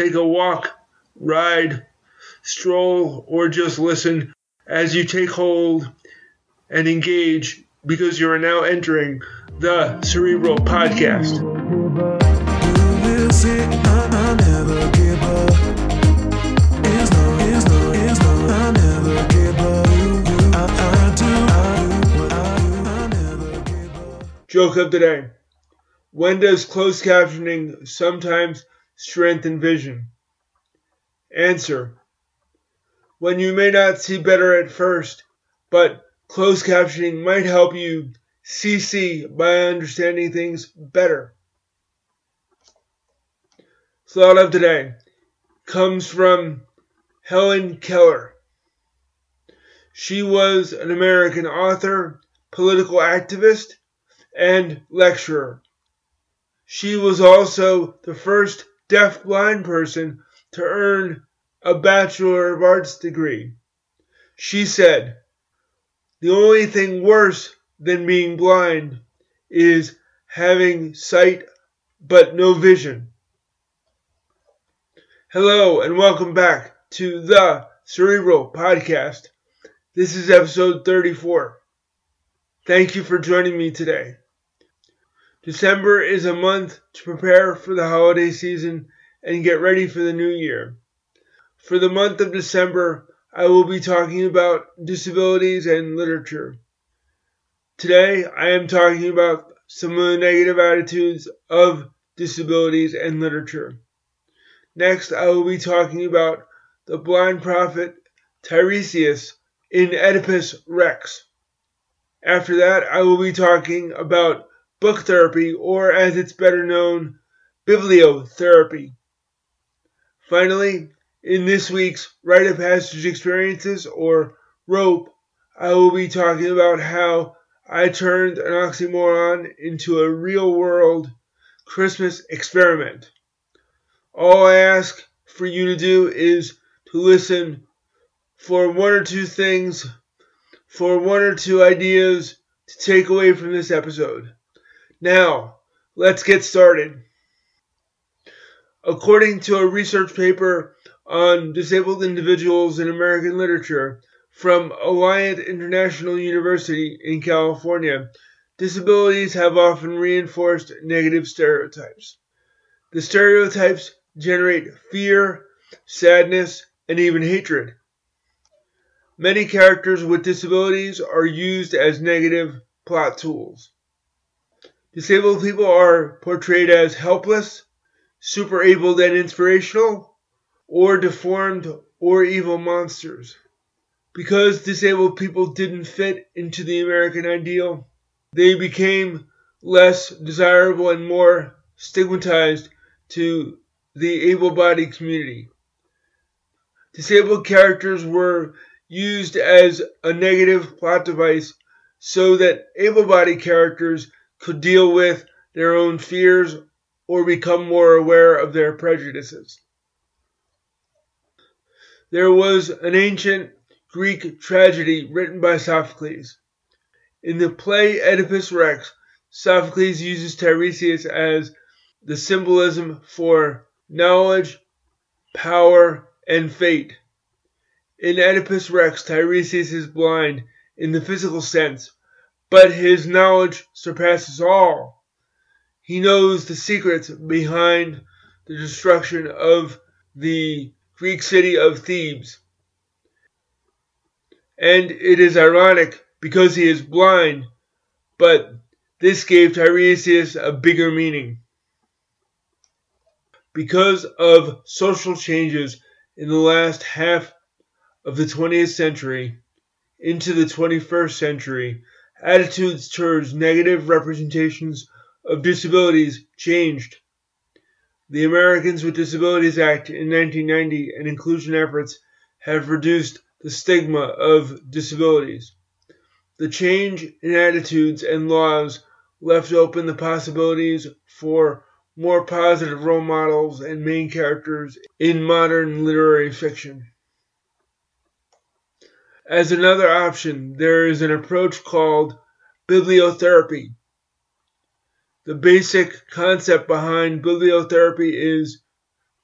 take a walk, ride, stroll, or just listen as you take hold and engage because you are now entering the Cerebral Podcast. Joke of the day. When does closed captioning sometimes strengthen vision? Answer. When you may not see better at first, but closed captioning might help you see by understanding things better. Thought of today comes from Helen Keller. She was an American author, political activist, and lecturer. She was also the first deaf-blind person to earn a Bachelor of Arts degree. She said, The only thing worse than being blind is having sight but no vision. Hello and welcome back to the Cerebral Podcast. This is episode 34. Thank you for joining me today. December is a month to prepare for the holiday season and get ready for the new year. For the month of December, I will be talking about disabilities and literature. Today, I am talking about some of the negative attitudes of disabilities and literature. Next, I will be talking about the blind prophet Tiresias in Oedipus Rex. After that, I will be talking about book therapy, or as it's better known, bibliotherapy. Finally, in this week's Rite of Passage Experiences, or ROPE, I will be talking about how I turned an oxymoron into a real world Christmas experiment. All I ask for you to do is to listen for one or two things, for one or two ideas to take away from this episode. Now, let's get started. According to a research paper on disabled individuals in American literature from Alliant International University in California, disabilities have often reinforced negative stereotypes. The stereotypes generate fear, sadness, and even hatred. Many characters with disabilities are used as negative plot tools. Disabled people are portrayed as helpless, super abled and inspirational, or deformed or evil monsters. Because disabled people didn't fit into the American ideal, they became less desirable and more stigmatized to the able bodied community. Disabled characters were used as a negative plot device so that able bodied characters could deal with their own fears or become more aware of their prejudices. There was an ancient Greek tragedy written by Sophocles. In the play Oedipus Rex, Sophocles uses Tiresias as the symbolism for knowledge, power, and fate. In Oedipus Rex, Tiresias is blind in the physical sense, but his knowledge surpasses all. He knows the secrets behind the destruction of the Greek city of Thebes. And it is ironic because he is blind, but this gave Tiresias a bigger meaning. Because of social changes in the last half of the 20th century into the 21st century, attitudes towards negative representations of disabilities changed. The Americans with Disabilities Act in 1990 and inclusion efforts have reduced the stigma of disabilities. The change in attitudes and laws left open the possibilities for more positive role models and main characters in modern literary fiction. As another option, there is an approach called bibliotherapy. The basic concept behind bibliotherapy is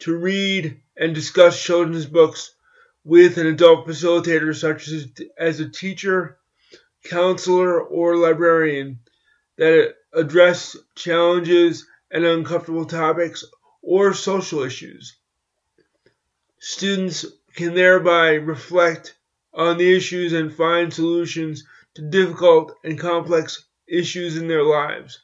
to read and discuss children's books with an adult facilitator such as, as a teacher, counselor, or librarian that address challenges and uncomfortable topics or social issues. Students can thereby reflect on the issues and find solutions to difficult and complex issues in their lives.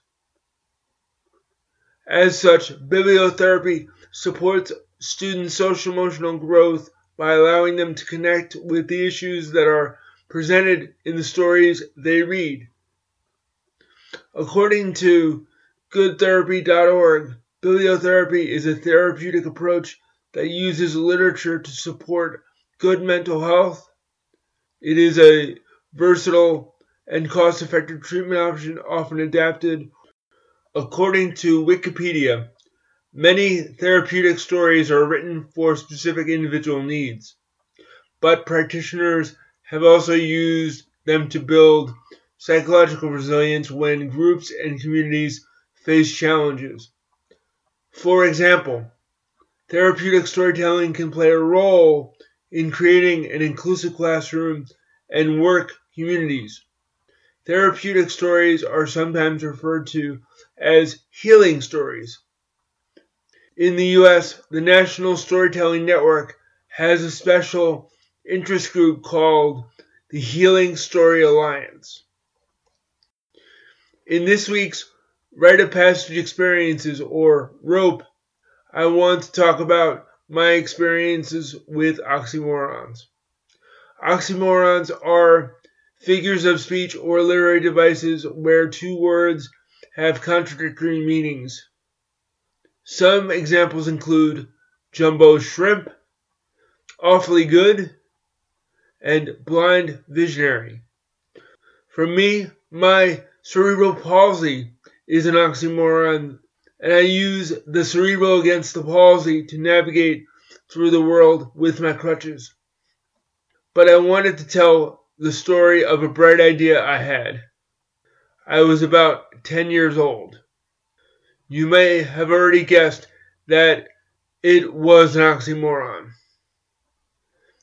As such, bibliotherapy supports students' social emotional growth by allowing them to connect with the issues that are presented in the stories they read. According to goodtherapy.org, bibliotherapy is a therapeutic approach that uses literature to support good mental health. It is a versatile and cost effective treatment option often adapted According to Wikipedia, many therapeutic stories are written for specific individual needs, but practitioners have also used them to build psychological resilience when groups and communities face challenges. For example, therapeutic storytelling can play a role in creating an inclusive classroom and work communities. Therapeutic stories are sometimes referred to as healing stories. In the US, the National Storytelling Network has a special interest group called the Healing Story Alliance. In this week's Rite of Passage Experiences, or ROPE, I want to talk about my experiences with oxymorons. Oxymorons are figures of speech or literary devices where two words have contradictory meanings. Some examples include jumbo shrimp, awfully good, and blind visionary. For me, my cerebral palsy is an oxymoron, and I use the cerebral against the palsy to navigate through the world with my crutches. But I wanted to tell the story of a bright idea I had. I was about 10 years old. You may have already guessed that it was an oxymoron.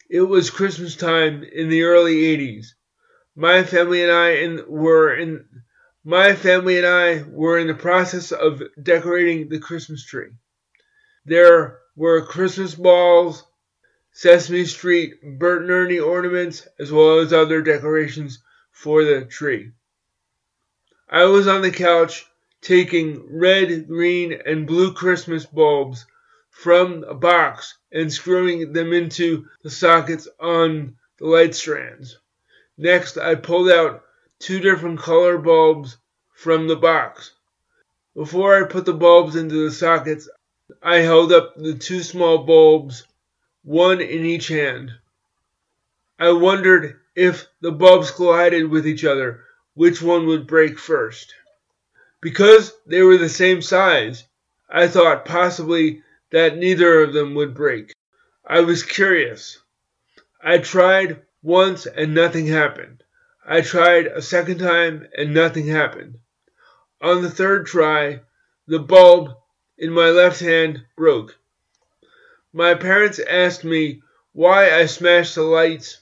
It was Christmas time in the early 80s. My family and I in, were in my family and I were in the process of decorating the Christmas tree. There were Christmas balls, Sesame Street, Bert and Ernie ornaments, as well as other decorations for the tree. I was on the couch taking red, green, and blue Christmas bulbs from a box and screwing them into the sockets on the light strands. Next, I pulled out two different color bulbs from the box. Before I put the bulbs into the sockets, I held up the two small bulbs, one in each hand. I wondered if the bulbs collided with each other which one would break first. Because they were the same size, I thought possibly that neither of them would break. I was curious. I tried once and nothing happened. I tried a second time and nothing happened. On the third try, the bulb in my left hand broke. My parents asked me why I smashed the lights.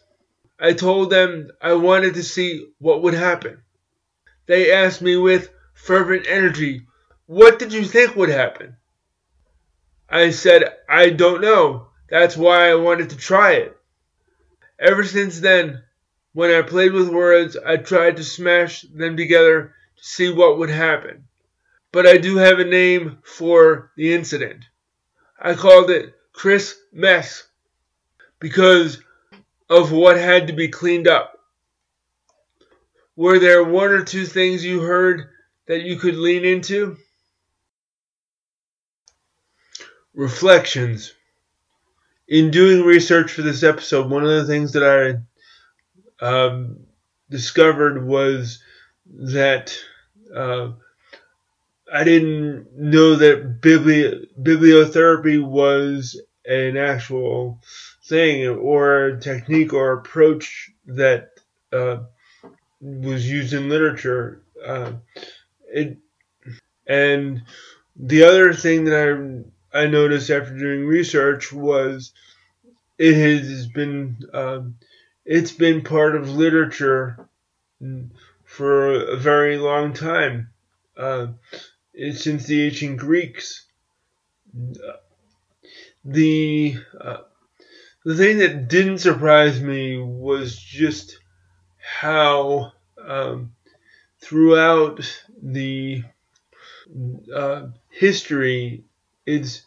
I told them I wanted to see what would happen. They asked me with fervent energy, What did you think would happen? I said, I don't know. That's why I wanted to try it. Ever since then, when I played with words, I tried to smash them together to see what would happen. But I do have a name for the incident. I called it Chris Mess because of what had to be cleaned up. Were there one or two things you heard that you could lean into? Reflections. In doing research for this episode, one of the things that I um, discovered was that uh, I didn't know that bibli- bibliotherapy was an actual thing or technique or approach that uh, was used in literature. Uh, it and the other thing that I I noticed after doing research was it has been um, it's been part of literature for a very long time. Uh, since the ancient Greeks. The uh, the thing that didn't surprise me was just how um, throughout the uh, history, its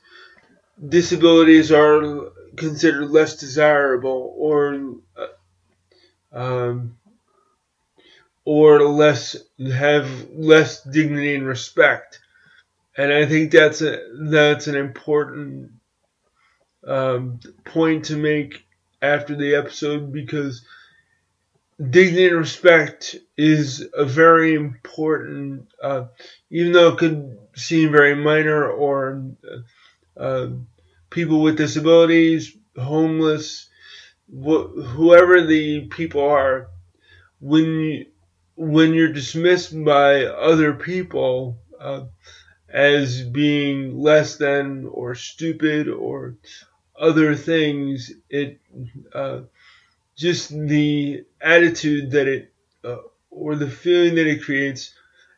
disabilities are considered less desirable or um, or less have less dignity and respect. And I think that's a that's an important um, point to make after the episode because dignity and respect is a very important, uh, even though it could seem very minor or uh, uh, people with disabilities, homeless, wh- whoever the people are, when when you're dismissed by other people uh, as being less than or stupid or other things, it uh, just the attitude that it uh, or the feeling that it creates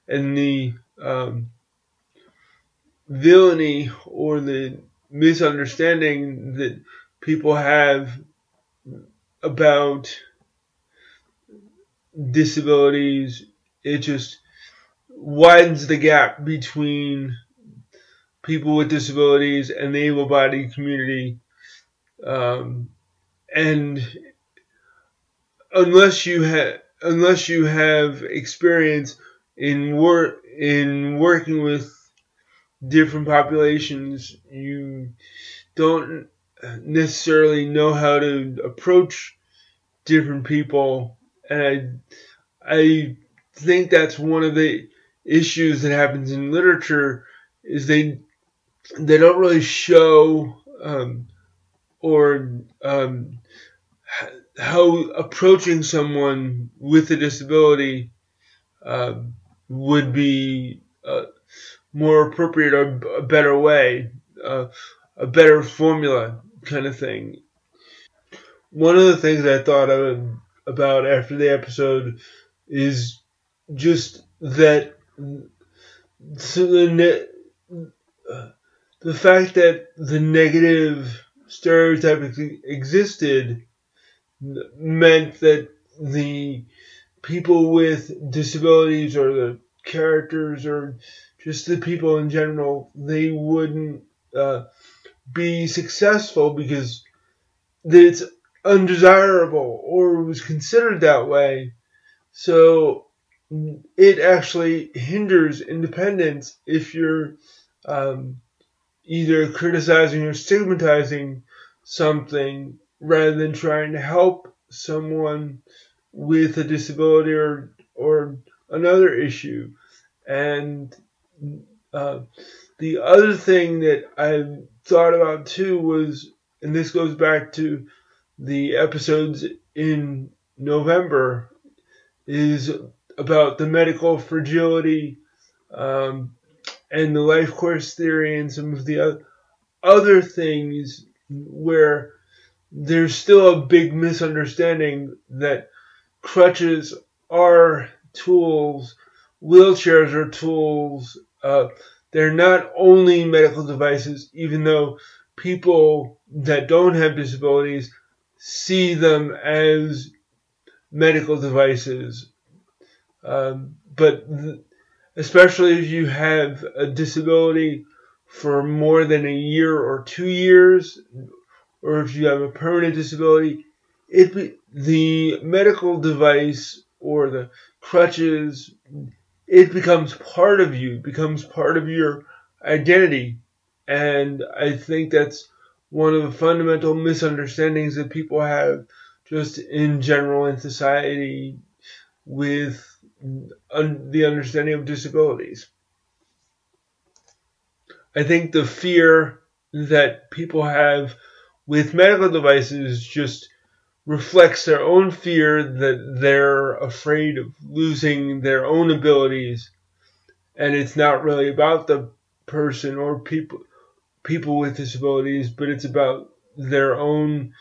and the um, villainy or the misunderstanding that people have about disabilities, it just widens the gap between people with disabilities and the able-bodied community. Um, and unless you have unless you have experience in work in working with different populations, you don't necessarily know how to approach different people. And I, I think that's one of the issues that happens in literature is they they don't really show um, or um, how approaching someone with a disability uh, would be uh, more appropriate or a better way, uh, a better formula kind of thing. One of the things I thought of about after the episode is just that the the fact that the negative stereotype existed meant that the people with disabilities or the characters or just the people in general they wouldn't uh, be successful because it's undesirable or was considered that way. So it actually hinders independence if you're um, either criticizing or stigmatizing something rather than trying to help someone with a disability or or another issue. And uh, the other thing that I thought about too was, and this goes back to the episodes in November is about the medical fragility um, and the life course theory and some of the other things where there's still a big misunderstanding that crutches are tools, wheelchairs are tools. Uh, they're not only medical devices, even though people that don't have disabilities see them as medical devices. Um, but th- especially if you have a disability for more than a year or two years, or if you have a permanent disability, it be, the medical device or the crutches, it becomes part of you, becomes part of your identity. And I think that's one of the fundamental misunderstandings that people have just in general in society with un- the understanding of disabilities. I think the fear that people have with medical devices just reflects their own fear that they're afraid of losing their own abilities and it's not really about the person or people people with disabilities, but it's about their own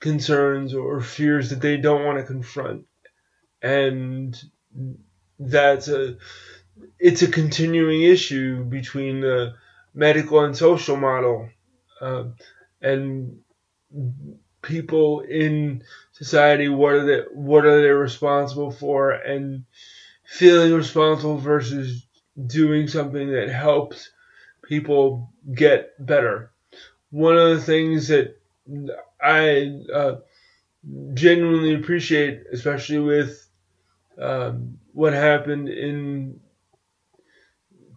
concerns or fears that they don't want to confront. And that's a it's a continuing issue between the medical and social model uh, and people in society what are they what are they responsible for? And feeling responsible versus doing something that helps people get better. One of the things that i uh, genuinely appreciate especially with um, what happened in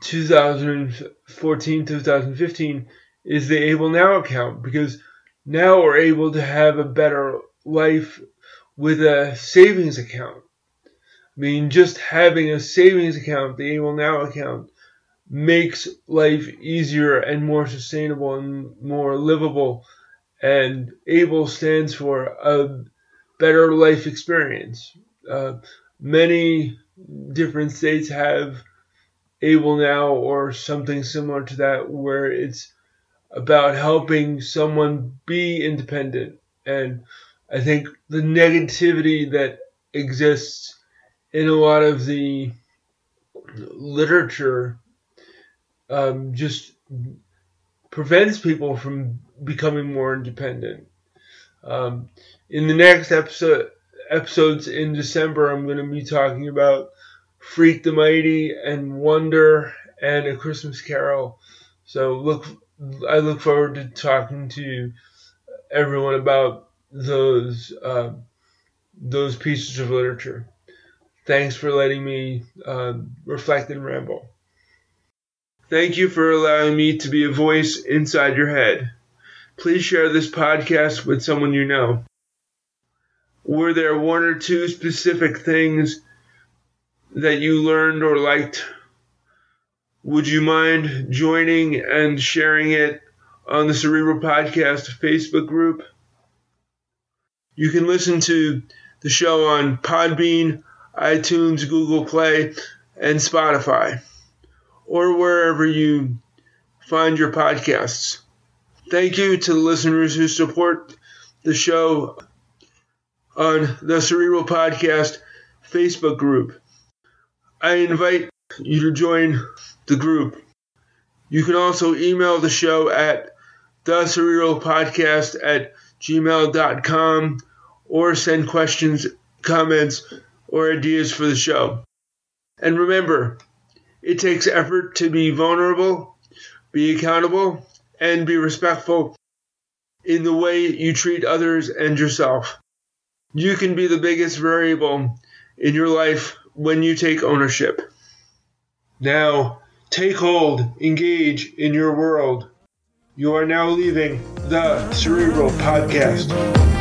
2014 2015 is the able now account. Because now we're able to have a better life with a savings account. I mean, just having a savings account, the Able Now account, makes life easier and more sustainable and more livable. And ABLE stands for a better life experience. Uh, many different states have Able Now or something similar to that, where it's about helping someone be independent. And I think the negativity that exists in a lot of the literature um, just prevents people from becoming more independent. Um, in the next episode, episodes in December, I'm going to be talking about Freak the Mighty and Wonder and A Christmas Carol. So look I look forward to talking to everyone about those uh, those pieces of literature. Thanks for letting me uh, reflect and ramble. Thank you for allowing me to be a voice inside your head. Please share this podcast with someone you know. Were there one or two specific things that you learned or liked would you mind joining and sharing it on the Cerebral Podcast Facebook group? You can listen to the show on Podbean, iTunes, Google Play, and Spotify, or wherever you find your podcasts. Thank you to the listeners who support the show on the Cerebral Podcast Facebook group. I invite you to join the group. You can also email the show at the podcast at gmail.com or send questions, comments, or ideas for the show. And remember, it takes effort to be vulnerable, be accountable, and be respectful in the way you treat others and yourself. You can be the biggest variable in your life when you take ownership. Now, Take hold, engage in your world. You are now leaving the Cerebral Podcast.